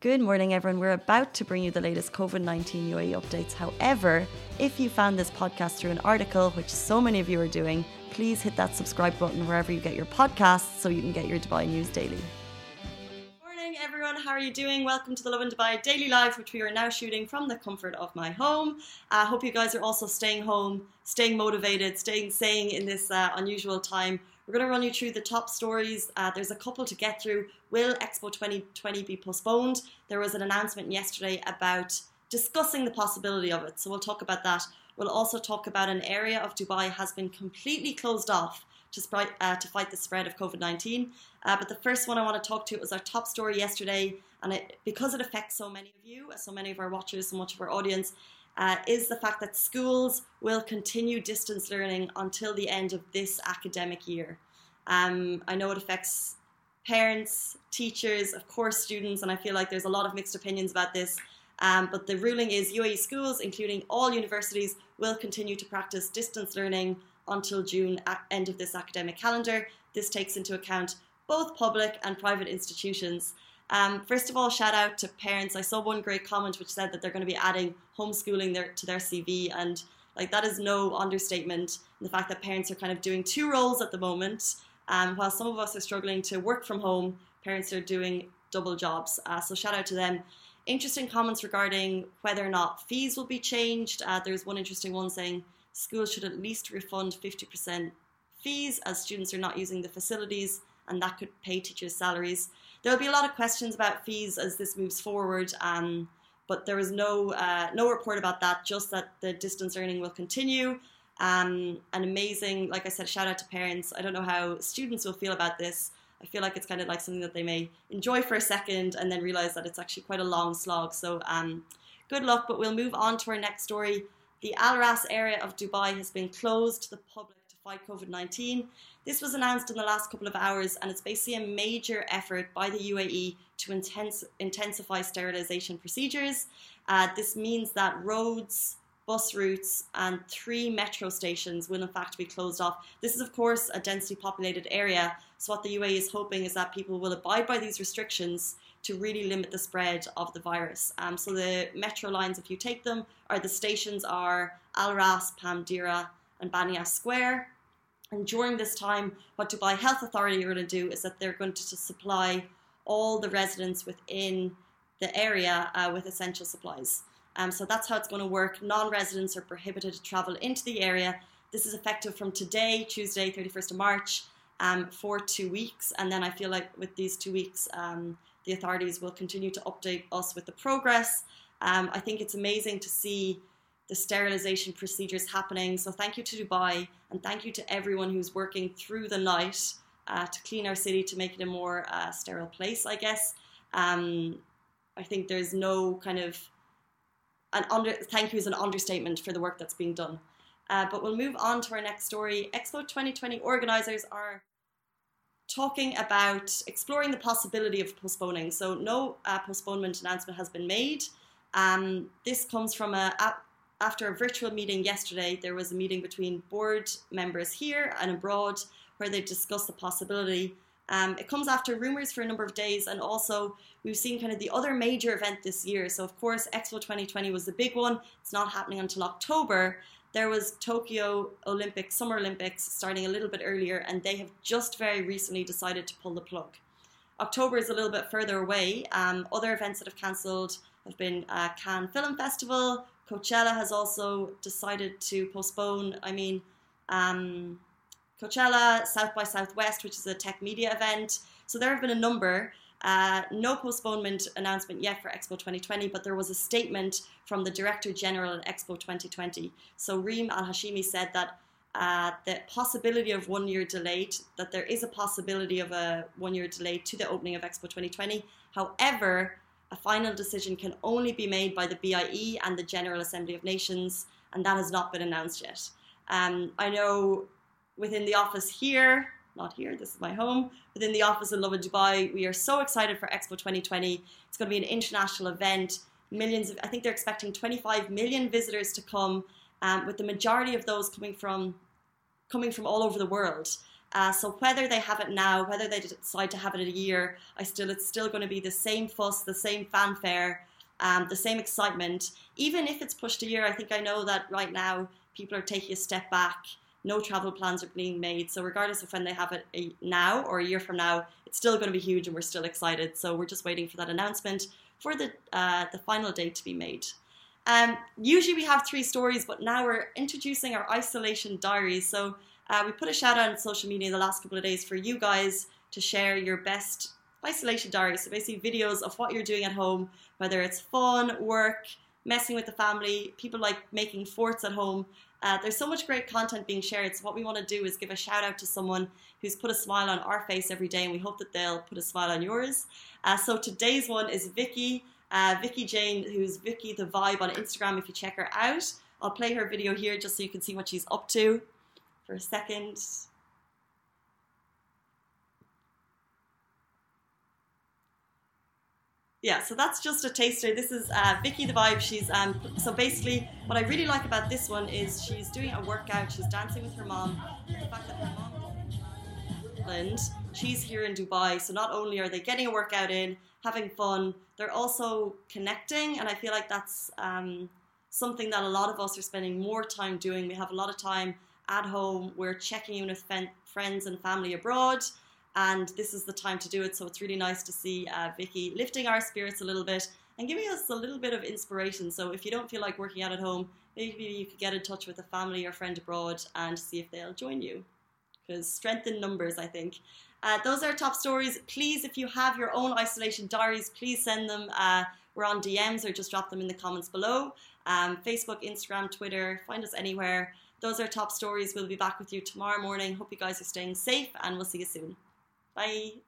Good morning, everyone. We're about to bring you the latest COVID 19 UAE updates. However, if you found this podcast through an article, which so many of you are doing, please hit that subscribe button wherever you get your podcasts so you can get your Dubai news daily. Morning, everyone. How are you doing? Welcome to the Lovin Dubai Daily Live, which we are now shooting from the comfort of my home. I uh, hope you guys are also staying home, staying motivated, staying sane in this uh, unusual time. We're going to run you through the top stories. Uh, there's a couple to get through. Will Expo 2020 be postponed? There was an announcement yesterday about discussing the possibility of it. So we'll talk about that. We'll also talk about an area of Dubai has been completely closed off to, uh, to fight the spread of COVID 19. Uh, but the first one I want to talk to was our top story yesterday. And it, because it affects so many of you, so many of our watchers, so much of our audience, uh, is the fact that schools will continue distance learning until the end of this academic year. Um, I know it affects parents, teachers, of course, students, and I feel like there's a lot of mixed opinions about this. Um, but the ruling is UAE schools, including all universities, will continue to practice distance learning until June, end of this academic calendar. This takes into account both public and private institutions. Um, first of all, shout out to parents. I saw one great comment which said that they're going to be adding homeschooling their, to their CV, and like that is no understatement. The fact that parents are kind of doing two roles at the moment, um, while some of us are struggling to work from home, parents are doing double jobs. Uh, so shout out to them. Interesting comments regarding whether or not fees will be changed. Uh, there's one interesting one saying schools should at least refund 50% fees as students are not using the facilities, and that could pay teachers' salaries. There'll be a lot of questions about fees as this moves forward, um, but there is no uh, no report about that. Just that the distance learning will continue. Um, an amazing, like I said, shout out to parents. I don't know how students will feel about this. I feel like it's kind of like something that they may enjoy for a second and then realize that it's actually quite a long slog. So, um, good luck. But we'll move on to our next story. The Al Ras area of Dubai has been closed to the public fight COVID 19. This was announced in the last couple of hours, and it's basically a major effort by the UAE to intense, intensify sterilisation procedures. Uh, this means that roads, bus routes, and three metro stations will in fact be closed off. This is, of course, a densely populated area. So, what the UAE is hoping is that people will abide by these restrictions to really limit the spread of the virus. Um, so, the metro lines, if you take them, are the stations are Al Ras, Palm Deira, and Baniyas Square. And during this time, what Dubai Health Authority are going to do is that they're going to supply all the residents within the area uh, with essential supplies. Um, so that's how it's going to work. Non residents are prohibited to travel into the area. This is effective from today, Tuesday, 31st of March, um, for two weeks. And then I feel like with these two weeks, um, the authorities will continue to update us with the progress. Um, I think it's amazing to see the sterilization procedures happening. So thank you to Dubai and thank you to everyone who's working through the night uh, to clean our city to make it a more uh, sterile place, I guess. Um, I think there's no kind of an under thank you is an understatement for the work that's being done. Uh, but we'll move on to our next story. Expo 2020 organizers are talking about exploring the possibility of postponing. So no uh, postponement announcement has been made. Um, this comes from a after a virtual meeting yesterday, there was a meeting between board members here and abroad where they discussed the possibility. Um, it comes after rumours for a number of days, and also we've seen kind of the other major event this year. So, of course, Expo 2020 was the big one. It's not happening until October. There was Tokyo Olympics, Summer Olympics, starting a little bit earlier, and they have just very recently decided to pull the plug. October is a little bit further away. Um, other events that have cancelled have been uh, Cannes Film Festival, Coachella has also decided to postpone. I mean, um, Coachella, South by Southwest, which is a tech media event. So there have been a number. Uh, no postponement announcement yet for Expo 2020, but there was a statement from the Director General at Expo 2020. So Reem Al Hashimi said that uh, the possibility of one year delayed, that there is a possibility of a one year delay to the opening of Expo 2020. However, a final decision can only be made by the BIE and the General Assembly of Nations, and that has not been announced yet. Um, I know within the office here, not here, this is my home, within the office in Lovin Dubai, we are so excited for Expo 2020. It's going to be an international event. Millions of, I think they're expecting 25 million visitors to come, um, with the majority of those coming from coming from all over the world. Uh, so whether they have it now, whether they decide to have it in a year, I still it's still going to be the same fuss, the same fanfare, um, the same excitement. Even if it's pushed a year, I think I know that right now people are taking a step back. No travel plans are being made. So regardless of when they have it a, now or a year from now, it's still going to be huge, and we're still excited. So we're just waiting for that announcement for the uh, the final date to be made. Um, usually we have three stories, but now we're introducing our isolation diaries. So uh, we put a shout out on social media the last couple of days for you guys to share your best isolation diaries. So basically videos of what you're doing at home, whether it's fun, work, messing with the family, people like making forts at home. Uh, there's so much great content being shared. So what we want to do is give a shout out to someone who's put a smile on our face every day, and we hope that they'll put a smile on yours. Uh, so today's one is Vicky. Uh, Vicky Jane, who's Vicky the Vibe on Instagram, if you check her out. I'll play her video here just so you can see what she's up to for a second. yeah, so that's just a taster. This is uh, Vicky the Vibe. She's um, so basically what I really like about this one is she's doing a workout. She's dancing with her mom. The fact that her mom England, she's here in Dubai. So not only are they getting a workout in, having fun, they're also connecting. And I feel like that's um, something that a lot of us are spending more time doing. We have a lot of time at home. We're checking in with friends and family abroad. And this is the time to do it. So it's really nice to see uh, Vicky lifting our spirits a little bit and giving us a little bit of inspiration. So if you don't feel like working out at home, maybe you could get in touch with a family or friend abroad and see if they'll join you. Because strength in numbers, I think. Uh, those are top stories. Please, if you have your own isolation diaries, please send them. Uh, we're on DMs or just drop them in the comments below. Um, Facebook, Instagram, Twitter, find us anywhere. Those are top stories. We'll be back with you tomorrow morning. Hope you guys are staying safe and we'll see you soon. Bye.